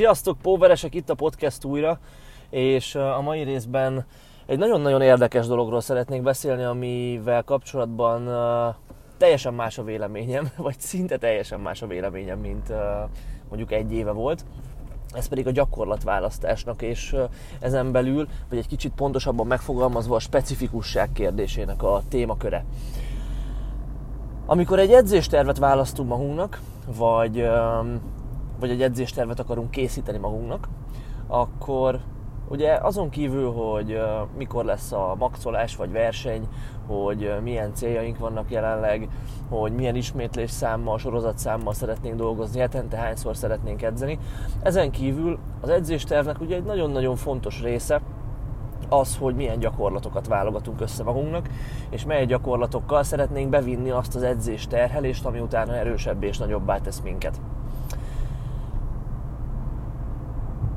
Sziasztok, Póveresek, itt a podcast újra, és a mai részben egy nagyon-nagyon érdekes dologról szeretnék beszélni, amivel kapcsolatban teljesen más a véleményem, vagy szinte teljesen más a véleményem, mint mondjuk egy éve volt. Ez pedig a gyakorlatválasztásnak, és ezen belül, vagy egy kicsit pontosabban megfogalmazva a specifikusság kérdésének a témaköre. Amikor egy edzéstervet választunk magunknak, vagy vagy egy edzéstervet akarunk készíteni magunknak, akkor ugye azon kívül, hogy mikor lesz a maxolás vagy verseny, hogy milyen céljaink vannak jelenleg, hogy milyen ismétlés számmal, sorozat számmal szeretnénk dolgozni, hetente hányszor szeretnénk edzeni. Ezen kívül az edzéstervnek ugye egy nagyon-nagyon fontos része, az, hogy milyen gyakorlatokat válogatunk össze magunknak, és mely gyakorlatokkal szeretnénk bevinni azt az edzés terhelést, ami utána erősebb és nagyobbá tesz minket.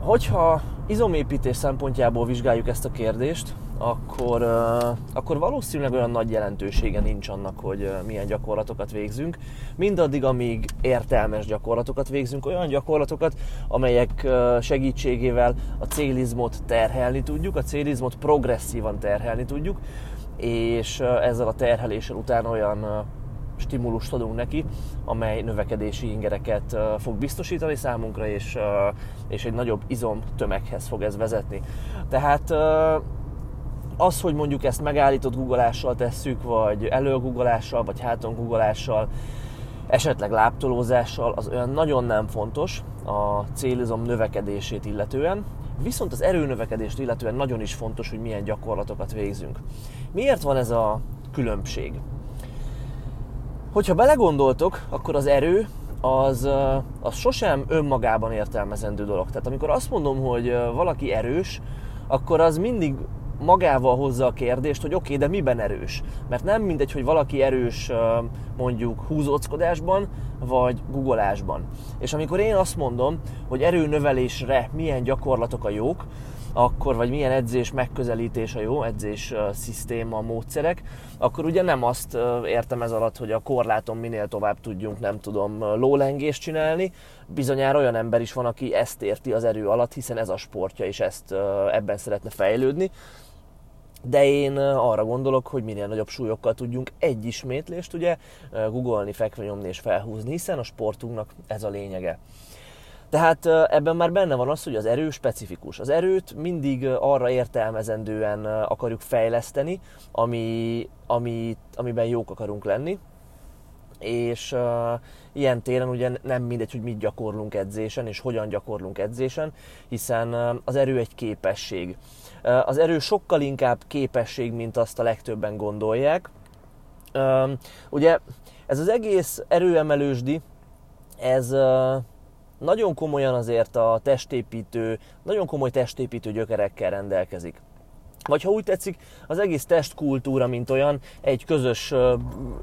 Hogyha izomépítés szempontjából vizsgáljuk ezt a kérdést, akkor, akkor valószínűleg olyan nagy jelentősége nincs annak, hogy milyen gyakorlatokat végzünk. Mindaddig, amíg értelmes gyakorlatokat végzünk, olyan gyakorlatokat, amelyek segítségével a célizmot terhelni tudjuk, a célizmot progresszívan terhelni tudjuk, és ezzel a terheléssel utána olyan stimulust adunk neki, amely növekedési ingereket fog biztosítani számunkra, és, és egy nagyobb izom tömeghez fog ez vezetni. Tehát az, hogy mondjuk ezt megállított guggolással tesszük, vagy előguggolással, vagy háton guggolással, esetleg láptolózással, az olyan nagyon nem fontos a célizom növekedését illetően, viszont az erőnövekedést illetően nagyon is fontos, hogy milyen gyakorlatokat végzünk. Miért van ez a különbség? Hogyha belegondoltok, akkor az erő az, az sosem önmagában értelmezendő dolog. Tehát amikor azt mondom, hogy valaki erős, akkor az mindig magával hozza a kérdést, hogy oké, okay, de miben erős? Mert nem mindegy, hogy valaki erős mondjuk húzóckodásban, vagy googolásban. És amikor én azt mondom, hogy erőnövelésre milyen gyakorlatok a jók, akkor, vagy milyen edzés megközelítés a jó, edzés szisztéma, módszerek, akkor ugye nem azt értem ez alatt, hogy a korláton minél tovább tudjunk, nem tudom, lólengést csinálni. Bizonyára olyan ember is van, aki ezt érti az erő alatt, hiszen ez a sportja, és ezt ebben szeretne fejlődni. De én arra gondolok, hogy minél nagyobb súlyokkal tudjunk egy ismétlést ugye googolni, fekve nyomni és felhúzni, hiszen a sportunknak ez a lényege. Tehát ebben már benne van az, hogy az erő specifikus. Az erőt mindig arra értelmezendően akarjuk fejleszteni, ami, ami, amiben jók akarunk lenni, és uh, ilyen téren ugye nem mindegy, hogy mit gyakorlunk edzésen, és hogyan gyakorlunk edzésen, hiszen uh, az erő egy képesség. Uh, az erő sokkal inkább képesség, mint azt a legtöbben gondolják. Uh, ugye ez az egész erőemelősdi, ez, uh, nagyon komolyan azért a testépítő, nagyon komoly testépítő gyökerekkel rendelkezik. Vagy ha úgy tetszik, az egész testkultúra, mint olyan, egy közös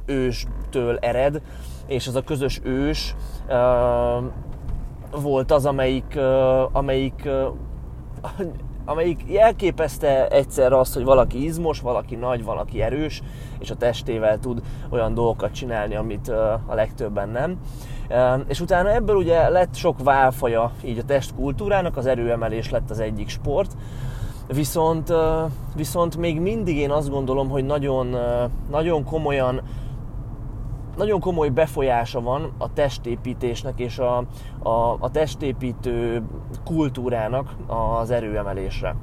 őstől ered, és az a közös ős volt az, amelyik, amelyik amelyik jelképezte egyszer azt, hogy valaki izmos, valaki nagy, valaki erős, és a testével tud olyan dolgokat csinálni, amit a legtöbben nem. És utána ebből ugye lett sok válfaja így a testkultúrának, az erőemelés lett az egyik sport, viszont, viszont még mindig én azt gondolom, hogy nagyon, nagyon komolyan nagyon komoly befolyása van a testépítésnek és a, a, a testépítő kultúrának az erőemelésre.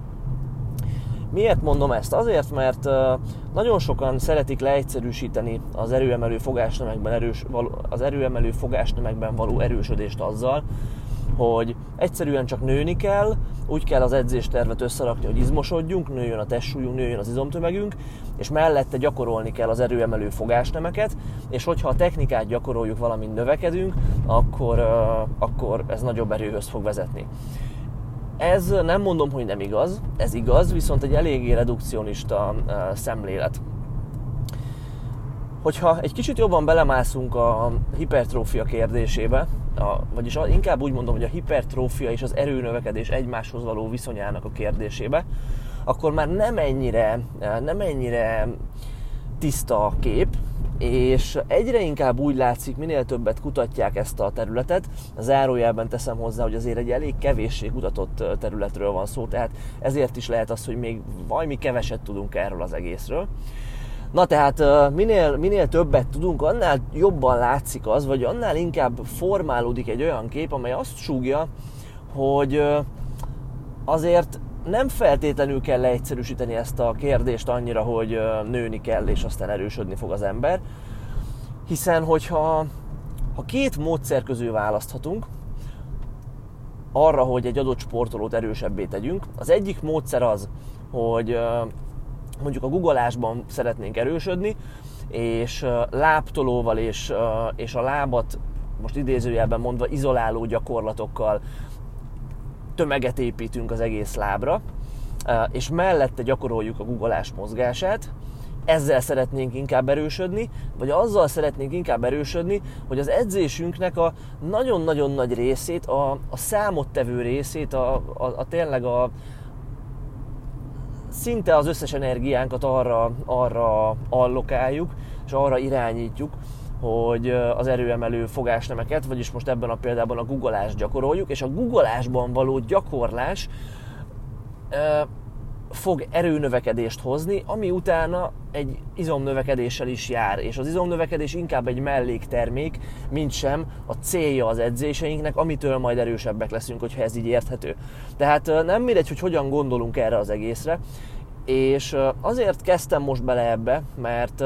Miért mondom ezt? Azért, mert nagyon sokan szeretik leegyszerűsíteni az erőemelő fogásnemekben, erős, az erőemelő fogásnemekben való erősödést azzal, hogy egyszerűen csak nőni kell, úgy kell az edzéstervet összerakni, hogy izmosodjunk, nőjön a testsúlyunk, nőjön az izomtömegünk, és mellette gyakorolni kell az erőemelő fogásnemeket, és hogyha a technikát gyakoroljuk, valamint növekedünk, akkor, akkor ez nagyobb erőhöz fog vezetni. Ez nem mondom, hogy nem igaz, ez igaz, viszont egy eléggé redukcionista szemlélet. Hogyha egy kicsit jobban belemászunk a hipertrófia kérdésébe, a, vagyis inkább úgy mondom, hogy a hipertrófia és az erőnövekedés egymáshoz való viszonyának a kérdésébe, akkor már nem ennyire, nem ennyire tiszta a kép, és egyre inkább úgy látszik, minél többet kutatják ezt a területet, zárójelben teszem hozzá, hogy azért egy elég kevéssé kutatott területről van szó, tehát ezért is lehet az, hogy még valami keveset tudunk erről az egészről. Na tehát minél, minél többet tudunk, annál jobban látszik az, vagy annál inkább formálódik egy olyan kép, amely azt súgja, hogy azért nem feltétlenül kell leegyszerűsíteni ezt a kérdést annyira, hogy nőni kell, és aztán erősödni fog az ember. Hiszen, hogyha ha két módszer közül választhatunk, arra, hogy egy adott sportolót erősebbé tegyünk, az egyik módszer az, hogy mondjuk a guggolásban szeretnénk erősödni, és lábtolóval és, és a lábat most idézőjelben mondva izoláló gyakorlatokkal tömeget építünk az egész lábra, és mellette gyakoroljuk a guggolás mozgását, ezzel szeretnénk inkább erősödni, vagy azzal szeretnénk inkább erősödni, hogy az edzésünknek a nagyon-nagyon nagy részét, a, a számottevő részét, a, a, a tényleg a, szinte az összes energiánkat arra, arra allokáljuk, és arra irányítjuk, hogy az erőemelő fogásnemeket, vagyis most ebben a példában a guggolást gyakoroljuk, és a guggolásban való gyakorlás fog erőnövekedést hozni, ami utána egy izomnövekedéssel is jár, és az izomnövekedés inkább egy melléktermék, mint sem a célja az edzéseinknek, amitől majd erősebbek leszünk, hogyha ez így érthető. Tehát nem mindegy, hogy hogyan gondolunk erre az egészre, és azért kezdtem most bele ebbe, mert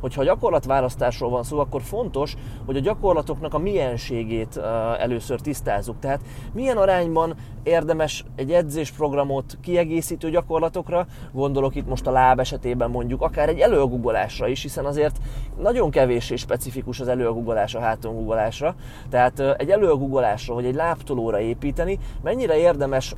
hogyha gyakorlatválasztásról van szó, akkor fontos, hogy a gyakorlatoknak a mienségét először tisztázzuk. Tehát milyen arányban érdemes egy edzésprogramot kiegészítő gyakorlatokra, gondolok itt most a láb esetében mondjuk, akár egy előgugolásra is, hiszen azért nagyon kevés és specifikus az előgugolás a hátongugolásra. Tehát egy előgugolásra vagy egy lábtolóra építeni, mennyire érdemes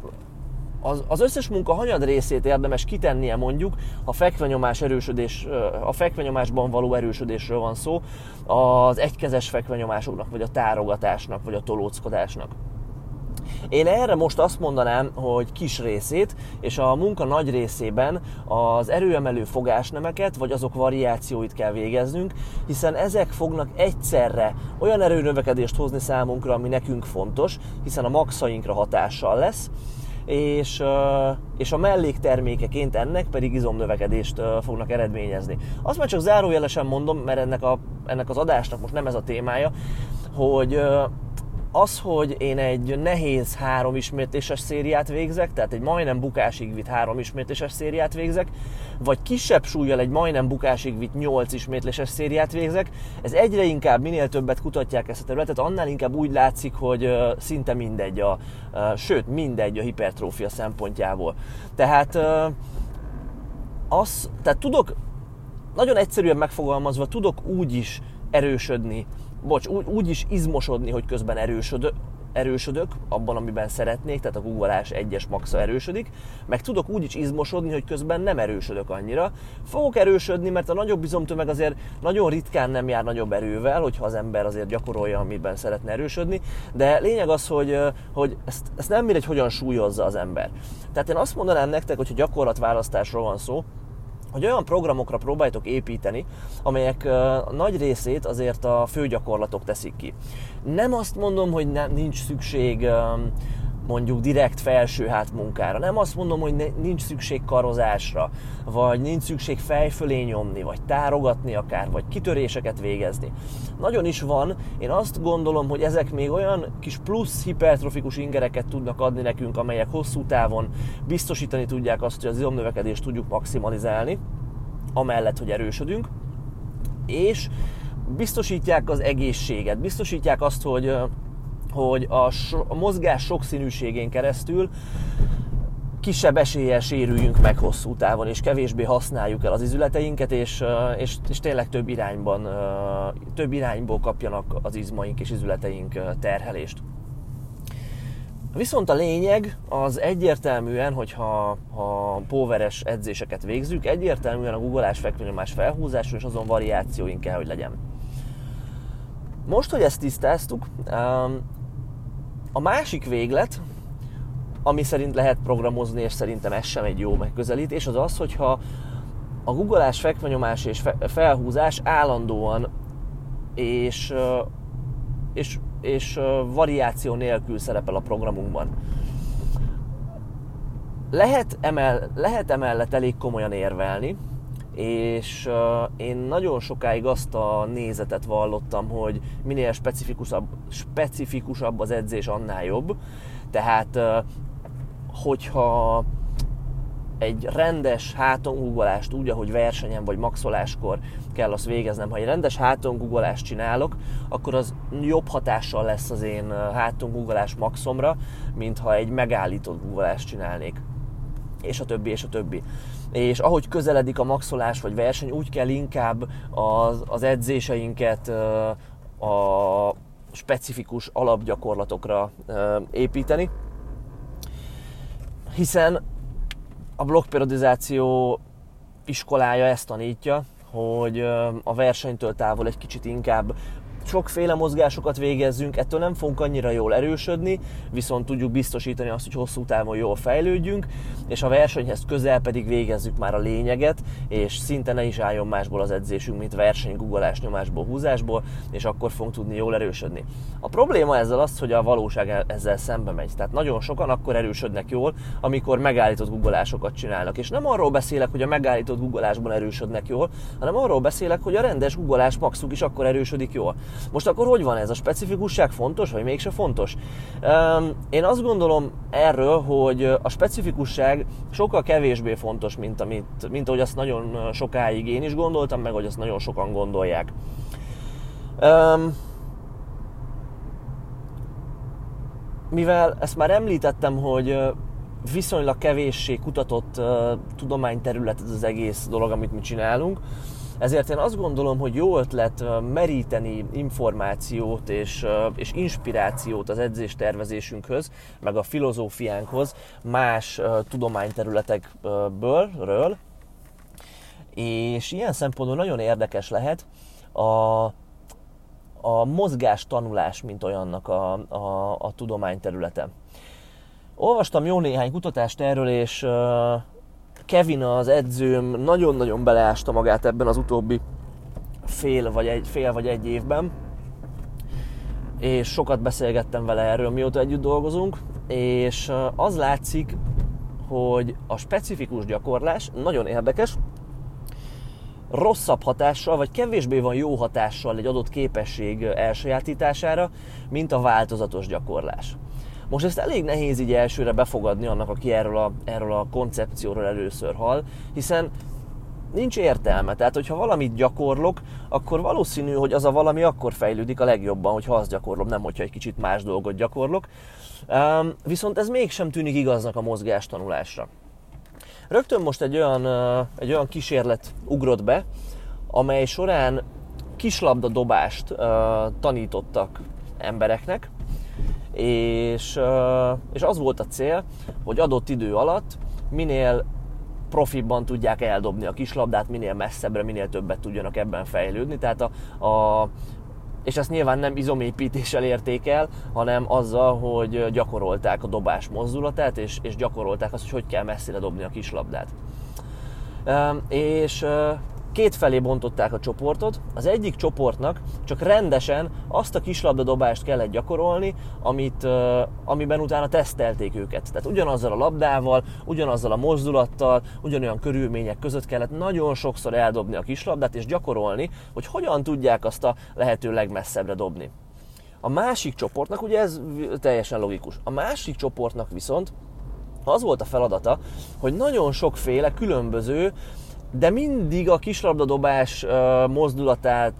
az, az összes munka hanyad részét érdemes kitennie mondjuk, a fekvenyomás erősödés, a fekvenyomásban való erősödésről van szó, az egykezes fekvenyomásoknak, vagy a tárogatásnak, vagy a tolóckodásnak. Én erre most azt mondanám, hogy kis részét, és a munka nagy részében az erőemelő fogásnemeket, vagy azok variációit kell végeznünk, hiszen ezek fognak egyszerre olyan erőnövekedést hozni számunkra, ami nekünk fontos, hiszen a maxainkra hatással lesz, és, és a melléktermékeként ennek pedig izomnövekedést fognak eredményezni. Azt már csak zárójelesen mondom, mert ennek, a, ennek az adásnak most nem ez a témája, hogy az, hogy én egy nehéz három ismétléses szériát végzek, tehát egy majdnem bukásig vitt három ismétléses szériát végzek, vagy kisebb súlyjal egy majdnem bukásig vitt nyolc ismétléses szériát végzek, ez egyre inkább, minél többet kutatják ezt a területet, annál inkább úgy látszik, hogy szinte mindegy, a, sőt mindegy a hipertrófia szempontjából. Tehát az, tehát tudok, nagyon egyszerűen megfogalmazva, tudok úgy is erősödni bocs, úgy, úgy is izmosodni, hogy közben erősödök, erősödök abban, amiben szeretnék, tehát a googleás egyes maxa erősödik, meg tudok úgy is izmosodni, hogy közben nem erősödök annyira. Fogok erősödni, mert a nagyobb izomtömeg azért nagyon ritkán nem jár nagyobb erővel, hogyha az ember azért gyakorolja, amiben szeretne erősödni, de lényeg az, hogy, hogy ezt, ezt nem mindegy, hogyan súlyozza az ember. Tehát én azt mondanám nektek, hogy gyakorlatválasztásról van szó, hogy olyan programokra próbáltok építeni, amelyek nagy részét azért a főgyakorlatok teszik ki. Nem azt mondom, hogy nem, nincs szükség mondjuk direkt felső munkára. Nem azt mondom, hogy nincs szükség karozásra, vagy nincs szükség fejfölé nyomni, vagy tárogatni akár, vagy kitöréseket végezni. Nagyon is van, én azt gondolom, hogy ezek még olyan kis plusz hipertrofikus ingereket tudnak adni nekünk, amelyek hosszú távon biztosítani tudják azt, hogy az izomnövekedést tudjuk maximalizálni, amellett, hogy erősödünk, és biztosítják az egészséget, biztosítják azt, hogy hogy a, so, a mozgás sokszínűségén keresztül kisebb eséllyel sérüljünk meg hosszú távon, és kevésbé használjuk el az izületeinket, és, és, és tényleg több irányban, több irányból kapjanak az izmaink és izületeink terhelést. Viszont a lényeg az egyértelműen, hogyha ha poweres edzéseket végzünk, egyértelműen a guggolás, fekvőnyomás, felhúzás és azon variációink kell, hogy legyen. Most, hogy ezt tisztáztuk, a másik véglet, ami szerint lehet programozni, és szerintem ez sem egy jó megközelítés, az az, hogyha a guggolás, fekvenyomás és felhúzás állandóan és, és, és variáció nélkül szerepel a programunkban. Lehet, emel, lehet emellett elég komolyan érvelni, és én nagyon sokáig azt a nézetet vallottam, hogy minél specifikusabb, specifikusabb az edzés, annál jobb. Tehát, hogyha egy rendes hátongugolást úgy, ahogy versenyen vagy maxoláskor kell azt végeznem. Ha egy rendes hátongugolást csinálok, akkor az jobb hatással lesz az én hátongugolás maxomra, mint ha egy megállított gugolást csinálnék. És a többi, és a többi. És ahogy közeledik a maxolás vagy verseny, úgy kell inkább az, az edzéseinket a specifikus alapgyakorlatokra építeni, hiszen a blokkperiodizáció iskolája ezt tanítja, hogy a versenytől távol egy kicsit inkább sokféle mozgásokat végezzünk, ettől nem fogunk annyira jól erősödni, viszont tudjuk biztosítani azt, hogy hosszú távon jól fejlődjünk, és a versenyhez közel pedig végezzük már a lényeget, és szinte ne is álljon másból az edzésünk, mint verseny, guggolás, nyomásból, húzásból, és akkor fogunk tudni jól erősödni. A probléma ezzel az, hogy a valóság ezzel szembe megy. Tehát nagyon sokan akkor erősödnek jól, amikor megállított guggolásokat csinálnak. És nem arról beszélek, hogy a megállított guggolásban erősödnek jól, hanem arról beszélek, hogy a rendes guggolás maxuk is akkor erősödik jól. Most akkor hogy van ez? A specifikusság fontos, vagy mégse fontos? Én azt gondolom erről, hogy a specifikusság sokkal kevésbé fontos, mint, amit, mint ahogy azt nagyon sokáig én is gondoltam, meg hogy azt nagyon sokan gondolják. Mivel ezt már említettem, hogy viszonylag kevéssé kutatott tudományterület ez az egész dolog, amit mi csinálunk, ezért én azt gondolom, hogy jó ötlet meríteni információt és, és inspirációt az edzéstervezésünkhöz, meg a filozófiánkhoz más tudományterületekből, ről, és ilyen szempontból nagyon érdekes lehet a, a mozgás tanulás, mint olyannak a, a, a tudományterülete. Olvastam jó néhány kutatást erről, és Kevin az edzőm nagyon-nagyon beleásta magát ebben az utóbbi fél vagy egy, fél vagy egy évben, és sokat beszélgettem vele erről, mióta együtt dolgozunk, és az látszik, hogy a specifikus gyakorlás nagyon érdekes, rosszabb hatással, vagy kevésbé van jó hatással egy adott képesség elsajátítására, mint a változatos gyakorlás. Most ezt elég nehéz így elsőre befogadni annak, aki erről a, erről a koncepcióról először hall, hiszen nincs értelme. Tehát, hogyha valamit gyakorlok, akkor valószínű, hogy az a valami akkor fejlődik a legjobban, hogyha azt gyakorlom, nem hogyha egy kicsit más dolgot gyakorlok. Um, viszont ez mégsem tűnik igaznak a mozgástanulásra. Rögtön most egy olyan, uh, egy olyan kísérlet ugrott be, amely során kislabda dobást uh, tanítottak embereknek, és, és az volt a cél, hogy adott idő alatt minél profibban tudják eldobni a kislabdát, minél messzebbre, minél többet tudjanak ebben fejlődni. Tehát a, a és ezt nyilván nem izomépítéssel érték el, hanem azzal, hogy gyakorolták a dobás mozdulatát, és, és gyakorolták azt, hogy hogy kell messzire dobni a kislabdát. És két felé bontották a csoportot. Az egyik csoportnak csak rendesen azt a kislabdadobást kellett gyakorolni, amit, amiben utána tesztelték őket. Tehát ugyanazzal a labdával, ugyanazzal a mozdulattal, ugyanolyan körülmények között kellett nagyon sokszor eldobni a kislabdát és gyakorolni, hogy hogyan tudják azt a lehető legmesszebbre dobni. A másik csoportnak, ugye ez teljesen logikus, a másik csoportnak viszont az volt a feladata, hogy nagyon sokféle különböző de mindig a kislabdadobás mozdulatát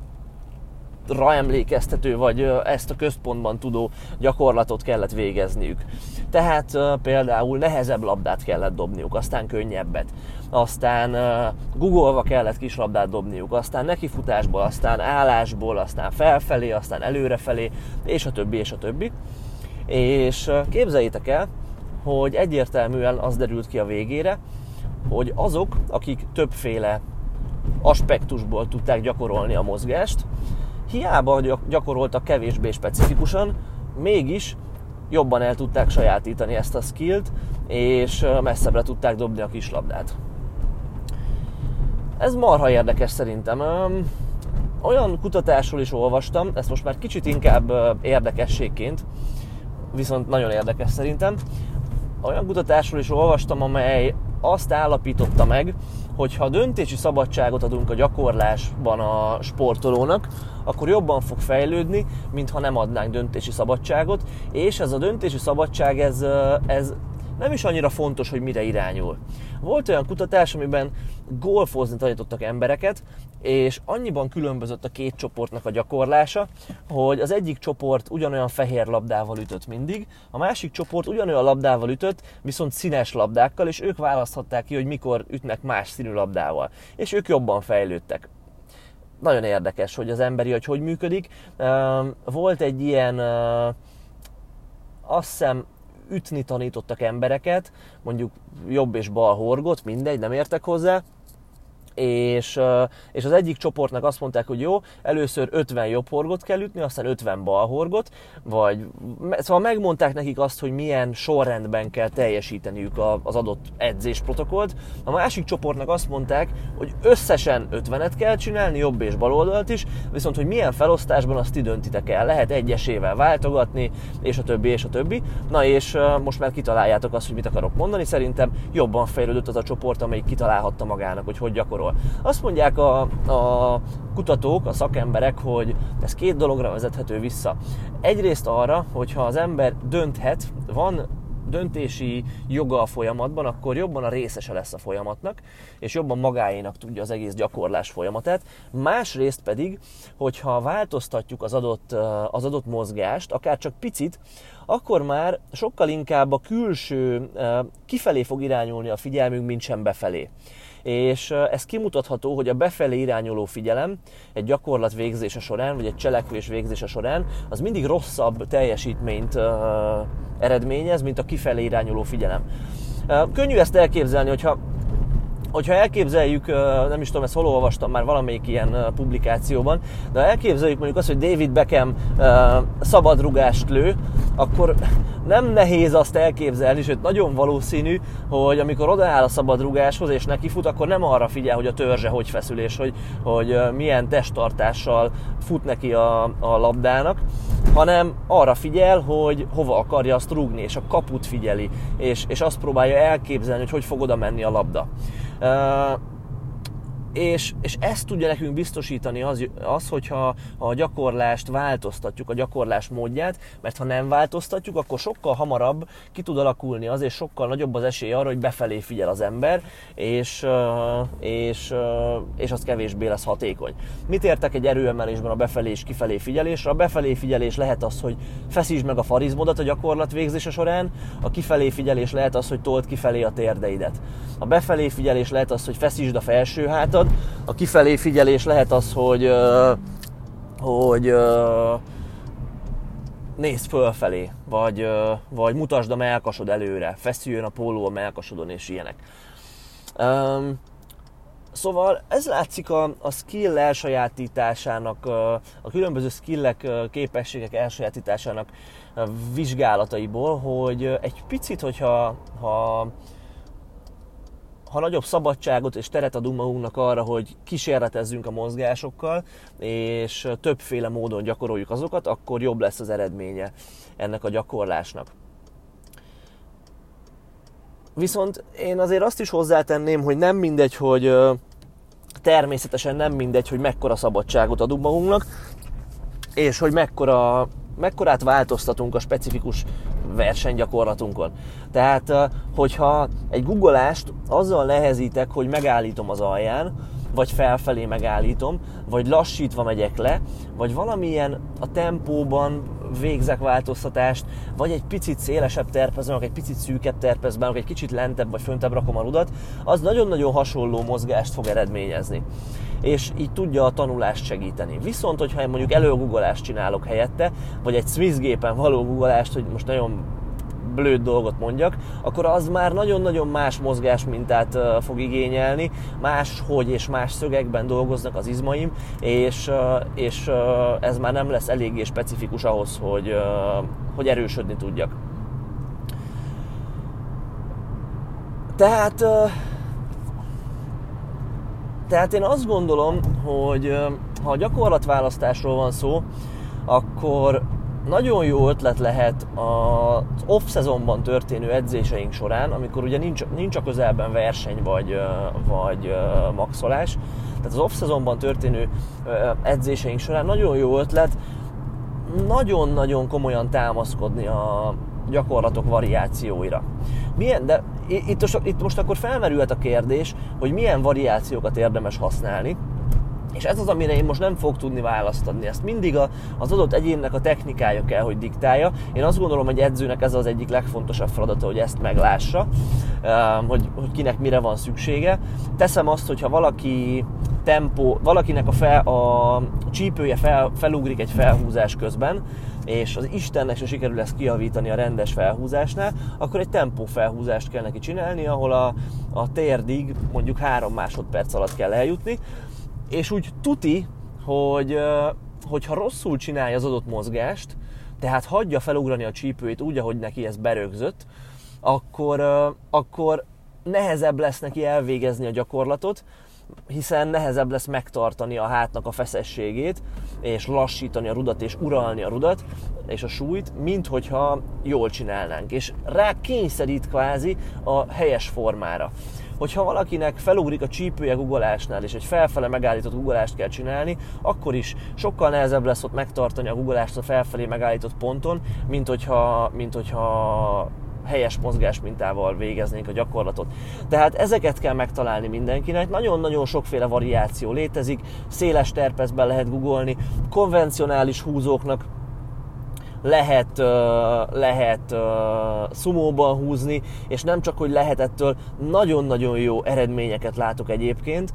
ra emlékeztető, vagy ezt a központban tudó gyakorlatot kellett végezniük. Tehát például nehezebb labdát kellett dobniuk, aztán könnyebbet, aztán googolva kellett kislabdát dobniuk, aztán nekifutásból, aztán állásból, aztán felfelé, aztán előrefelé, és a többi, és a többi. És képzeljétek el, hogy egyértelműen az derült ki a végére, hogy azok, akik többféle aspektusból tudták gyakorolni a mozgást, hiába gyakoroltak kevésbé specifikusan, mégis jobban el tudták sajátítani ezt a skillt, és messzebbre tudták dobni a kislabdát. ez marha érdekes szerintem. Olyan kutatásról is olvastam, ezt most már kicsit inkább érdekességként, viszont nagyon érdekes szerintem. Olyan kutatásról is olvastam, amely azt állapította meg, hogy ha döntési szabadságot adunk a gyakorlásban a sportolónak, akkor jobban fog fejlődni, mint ha nem adnánk döntési szabadságot, és ez a döntési szabadság, ez, ez nem is annyira fontos, hogy mire irányul. Volt olyan kutatás, amiben golfozni tanítottak embereket, és annyiban különbözött a két csoportnak a gyakorlása, hogy az egyik csoport ugyanolyan fehér labdával ütött mindig, a másik csoport ugyanolyan labdával ütött, viszont színes labdákkal, és ők választhatták ki, hogy mikor ütnek más színű labdával. És ők jobban fejlődtek nagyon érdekes, hogy az emberi hogy hogy működik. Volt egy ilyen, azt hiszem, ütni tanítottak embereket, mondjuk jobb és bal horgot, mindegy, nem értek hozzá, és, és az egyik csoportnak azt mondták, hogy jó, először 50 jobb horgot kell ütni, aztán 50 bal horgot, vagy szóval megmondták nekik azt, hogy milyen sorrendben kell teljesíteniük az adott edzésprotokollt. A másik csoportnak azt mondták, hogy összesen 50-et kell csinálni, jobb és bal oldalt is, viszont hogy milyen felosztásban azt ti döntitek el. Lehet egyesével váltogatni, és a többi, és a többi. Na és most már kitaláljátok azt, hogy mit akarok mondani. Szerintem jobban fejlődött az a csoport, amelyik kitalálhatta magának, hogy hogy gyakorol dologról. Azt mondják a, a kutatók, a szakemberek, hogy ez két dologra vezethető vissza. Egyrészt arra, hogyha az ember dönthet, van döntési joga a folyamatban, akkor jobban a részese lesz a folyamatnak, és jobban magáénak tudja az egész gyakorlás folyamatát. Másrészt pedig, hogyha változtatjuk az adott, az adott mozgást, akár csak picit, akkor már sokkal inkább a külső kifelé fog irányulni a figyelmünk, mint sem befelé és ez kimutatható, hogy a befelé irányuló figyelem egy gyakorlat végzése során, vagy egy cselekvés végzése során, az mindig rosszabb teljesítményt eredményez, mint a kifelé irányuló figyelem. Könnyű ezt elképzelni, hogyha hogyha elképzeljük, nem is tudom, ezt hol olvastam már valamelyik ilyen publikációban, de ha elképzeljük mondjuk azt, hogy David Beckham szabadrugást lő, akkor nem nehéz azt elképzelni, sőt nagyon valószínű, hogy amikor odaáll a szabadrugáshoz és neki fut, akkor nem arra figyel, hogy a törzse hogy feszül és hogy, hogy milyen testtartással fut neki a, a labdának, hanem arra figyel, hogy hova akarja azt rúgni, és a kaput figyeli, és, és azt próbálja elképzelni, hogy hogy fog oda menni a labda. Uh, és, és ezt tudja nekünk biztosítani az, az hogyha ha a gyakorlást változtatjuk, a gyakorlás módját, mert ha nem változtatjuk, akkor sokkal hamarabb ki tud alakulni az, és sokkal nagyobb az esély arra, hogy befelé figyel az ember, és, és, és az kevésbé lesz hatékony. Mit értek egy erőemelésben a befelé és kifelé figyelésre? A befelé figyelés lehet az, hogy feszítsd meg a farizmodat a gyakorlat végzése során, a kifelé figyelés lehet az, hogy told kifelé a térdeidet. A befelé figyelés lehet az, hogy feszítsd a felső hátad, hallod. A kifelé figyelés lehet az, hogy, hogy nézd fölfelé, vagy, vagy mutasd a melkasod előre, feszüljön a póló a melkasodon és ilyenek. Szóval ez látszik a, a skill elsajátításának, a különböző skillek, képességek elsajátításának vizsgálataiból, hogy egy picit, hogyha ha ha nagyobb szabadságot és teret adunk magunknak arra, hogy kísérletezzünk a mozgásokkal, és többféle módon gyakoroljuk azokat, akkor jobb lesz az eredménye ennek a gyakorlásnak. Viszont én azért azt is hozzátenném, hogy nem mindegy, hogy természetesen nem mindegy, hogy mekkora szabadságot adunk magunknak, és hogy mekkora, mekkorát változtatunk a specifikus versenygyakorlatunkon. Tehát, hogyha egy googleást azzal nehezítek, hogy megállítom az alján, vagy felfelé megállítom, vagy lassítva megyek le, vagy valamilyen a tempóban végzek változtatást, vagy egy picit szélesebb terpezem, egy picit szűkebb terpezben, egy kicsit lentebb vagy föntebb rakom a rudat, az nagyon-nagyon hasonló mozgást fog eredményezni és így tudja a tanulást segíteni. Viszont, hogyha én mondjuk előgoogolást csinálok helyette, vagy egy Swiss gépen való googolást, hogy most nagyon blőd dolgot mondjak, akkor az már nagyon-nagyon más mozgásmintát fog igényelni, más hogy és más szögekben dolgoznak az izmaim, és, és ez már nem lesz eléggé specifikus ahhoz, hogy, hogy erősödni tudjak. Tehát tehát én azt gondolom, hogy ha a gyakorlatválasztásról van szó, akkor nagyon jó ötlet lehet az off-szezonban történő edzéseink során, amikor ugye nincs, nincs a közelben verseny vagy, vagy maxolás, tehát az off-szezonban történő edzéseink során nagyon jó ötlet nagyon-nagyon komolyan támaszkodni a gyakorlatok variációira. Milyen, de itt most, itt most akkor felmerülhet a kérdés, hogy milyen variációkat érdemes használni, és ez az, amire én most nem fog tudni választ adni. Ezt mindig az adott egyénnek a technikája kell, hogy diktálja. Én azt gondolom, hogy edzőnek ez az egyik legfontosabb feladata, hogy ezt meglássa, ehm, hogy, hogy kinek mire van szüksége. Teszem azt, hogyha valaki tempó, valakinek a, fel, a csípője fel, felugrik egy felhúzás közben, és az Istennek se sikerül ezt kiavítani a rendes felhúzásnál, akkor egy tempó felhúzást kell neki csinálni, ahol a, a térdig mondjuk három másodperc alatt kell eljutni, és úgy tuti, hogy hogyha rosszul csinálja az adott mozgást, tehát hagyja felugrani a csípőit úgy, ahogy neki ez berögzött, akkor, akkor nehezebb lesz neki elvégezni a gyakorlatot, hiszen nehezebb lesz megtartani a hátnak a feszességét, és lassítani a rudat, és uralni a rudat, és a súlyt, mint hogyha jól csinálnánk. És rá kényszerít kvázi a helyes formára hogyha valakinek felugrik a csípője guggolásnál, és egy felfele megállított guggolást kell csinálni, akkor is sokkal nehezebb lesz ott megtartani a guggolást a felfelé megállított ponton, mint hogyha, mint hogyha helyes mozgás mintával végeznénk a gyakorlatot. Tehát ezeket kell megtalálni mindenkinek, nagyon-nagyon sokféle variáció létezik, széles terpezben lehet googolni, konvencionális húzóknak lehet, lehet szumóban húzni, és nem csak, hogy lehet ettől nagyon-nagyon jó eredményeket látok egyébként.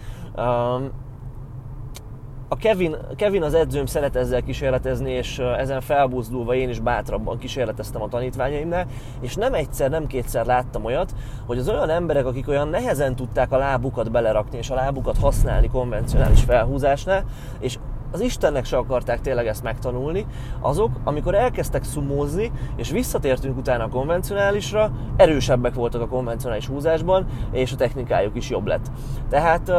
A Kevin, Kevin az edzőm szeret ezzel kísérletezni, és ezen felbuzdulva én is bátrabban kísérleteztem a tanítványaimnál, és nem egyszer, nem kétszer láttam olyat, hogy az olyan emberek, akik olyan nehezen tudták a lábukat belerakni, és a lábukat használni konvencionális felhúzásnál, és az Istennek se akarták tényleg ezt megtanulni, azok, amikor elkezdtek szumózni, és visszatértünk utána a konvencionálisra, erősebbek voltak a konvencionális húzásban, és a technikájuk is jobb lett. Tehát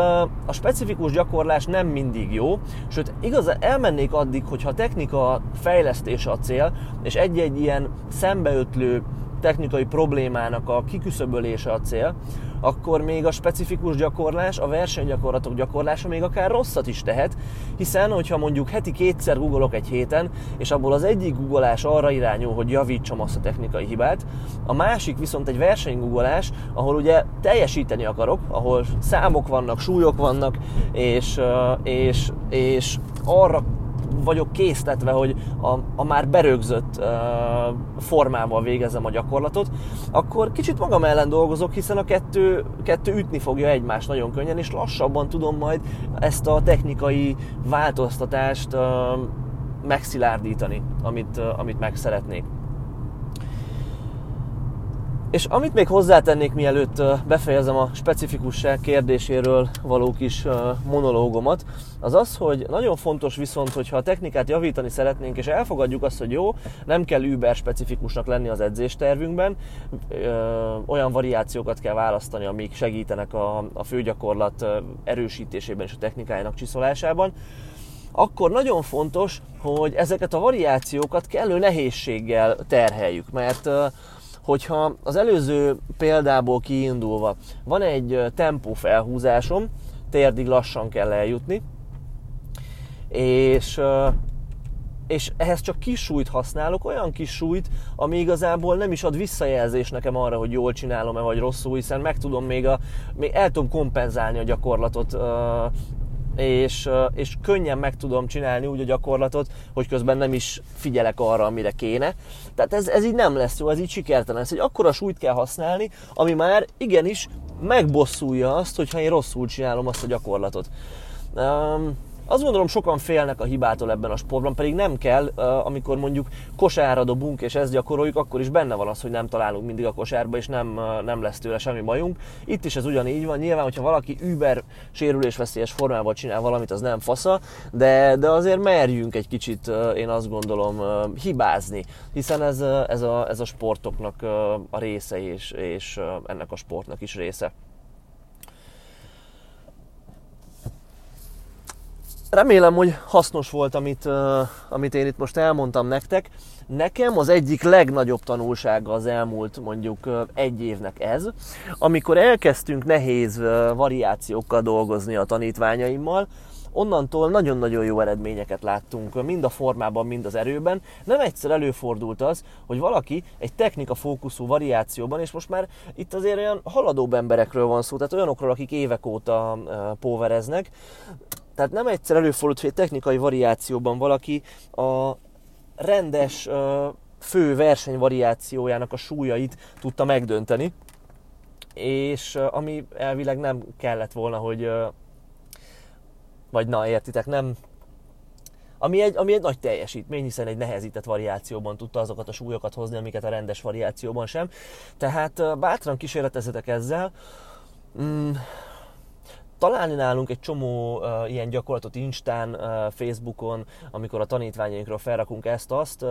a specifikus gyakorlás nem mindig jó, sőt, igaz, elmennék addig, hogyha a technika fejlesztése a cél, és egy-egy ilyen szembeötlő technikai problémának a kiküszöbölése a cél, akkor még a specifikus gyakorlás, a versenygyakorlatok gyakorlása még akár rosszat is tehet, hiszen hogyha mondjuk heti kétszer googolok egy héten, és abból az egyik googolás arra irányul, hogy javítsam azt a technikai hibát, a másik viszont egy versenygugolás, ahol ugye teljesíteni akarok, ahol számok vannak, súlyok vannak, és, és, és arra vagyok késztetve, hogy a, a már berögzött uh, formával végezem a gyakorlatot, akkor kicsit magam ellen dolgozok, hiszen a kettő, kettő ütni fogja egymást nagyon könnyen, és lassabban tudom majd ezt a technikai változtatást uh, megszilárdítani, amit, uh, amit meg szeretnék. És amit még hozzátennék, mielőtt befejezem a specifikusság kérdéséről való kis monológomat, az az, hogy nagyon fontos viszont, hogyha a technikát javítani szeretnénk, és elfogadjuk azt, hogy jó, nem kell über specifikusnak lenni az edzéstervünkben, olyan variációkat kell választani, amik segítenek a, a főgyakorlat erősítésében és a technikájának csiszolásában, akkor nagyon fontos, hogy ezeket a variációkat kellő nehézséggel terheljük, mert hogyha az előző példából kiindulva van egy tempó felhúzásom, térdig lassan kell eljutni, és, és ehhez csak kis súlyt használok, olyan kis súlyt, ami igazából nem is ad visszajelzés nekem arra, hogy jól csinálom-e vagy rosszul, hiszen meg tudom még, a, még el tudom kompenzálni a gyakorlatot és, és könnyen meg tudom csinálni úgy a gyakorlatot, hogy közben nem is figyelek arra, amire kéne. Tehát ez, ez így nem lesz jó, ez így sikertelen. Ez egy akkora súlyt kell használni, ami már igenis megbosszulja azt, hogyha én rosszul csinálom azt a gyakorlatot. Um, azt gondolom sokan félnek a hibától ebben a sportban, pedig nem kell, amikor mondjuk kosárra dobunk és ezt gyakoroljuk, akkor is benne van az, hogy nem találunk mindig a kosárba, és nem, nem lesz tőle semmi bajunk. Itt is ez ugyanígy van. Nyilván, hogyha valaki über sérülésveszélyes formával csinál valamit, az nem fasza, de, de azért merjünk egy kicsit, én azt gondolom, hibázni, hiszen ez, ez, a, ez a sportoknak a része, és, és ennek a sportnak is része. Remélem, hogy hasznos volt, amit, uh, amit én itt most elmondtam nektek. Nekem az egyik legnagyobb tanulsága az elmúlt mondjuk uh, egy évnek ez, amikor elkezdtünk nehéz uh, variációkkal dolgozni a tanítványaimmal, onnantól nagyon-nagyon jó eredményeket láttunk, mind a formában, mind az erőben. Nem egyszer előfordult az, hogy valaki egy technika fókuszú variációban, és most már itt azért olyan haladóbb emberekről van szó, tehát olyanokról, akik évek óta póvereznek, tehát nem egyszer előfordult, hogy egy technikai variációban valaki a rendes fő versenyvariációjának a súlyait tudta megdönteni, és ami elvileg nem kellett volna, hogy vagy na értitek, nem ami egy, ami egy nagy teljesítmény, hiszen egy nehezített variációban tudta azokat a súlyokat hozni, amiket a rendes variációban sem. Tehát bátran kísérletezetek ezzel. Mm, találni nálunk egy csomó uh, ilyen gyakorlatot Instán, uh, Facebookon, amikor a tanítványainkról felrakunk ezt-azt. Uh,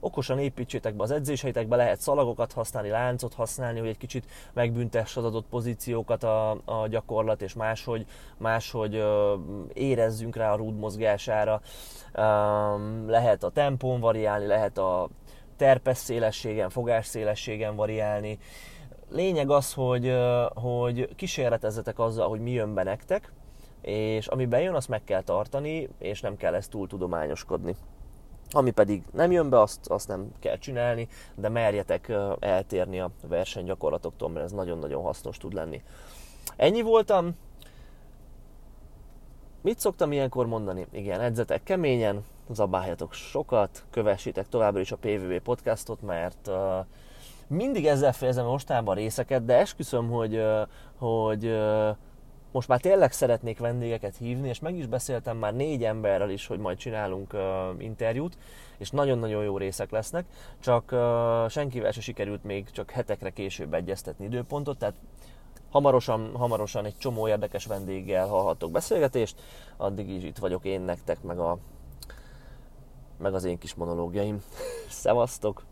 okosan építsétek be az edzéseitekbe, lehet szalagokat használni, láncot használni, hogy egy kicsit megbüntess az adott pozíciókat a, a gyakorlat, és máshogy, máshogy uh, érezzünk rá a rúd mozgására. Um, lehet a tempón variálni, lehet a terpes szélességen, fogás szélességen variálni. Lényeg az, hogy, hogy kísérletezzetek azzal, hogy mi jön be nektek, és ami bejön, azt meg kell tartani, és nem kell ezt túl tudományoskodni. Ami pedig nem jön be, azt, azt nem kell csinálni, de merjetek eltérni a versenygyakorlatoktól, mert ez nagyon-nagyon hasznos tud lenni. Ennyi voltam. Mit szoktam ilyenkor mondani? Igen, edzetek keményen, zabáljatok sokat, kövessétek továbbra is a PVB podcastot, mert uh, mindig ezzel fejezem mostában részeket, de esküszöm, hogy, hogy most már tényleg szeretnék vendégeket hívni, és meg is beszéltem már négy emberrel is, hogy majd csinálunk interjút, és nagyon-nagyon jó részek lesznek, csak senkivel se sikerült még csak hetekre később egyeztetni időpontot, tehát hamarosan, hamarosan egy csomó érdekes vendéggel hallhattok beszélgetést, addig is itt vagyok én nektek, meg, a, meg az én kis monológiaim. Szevasztok!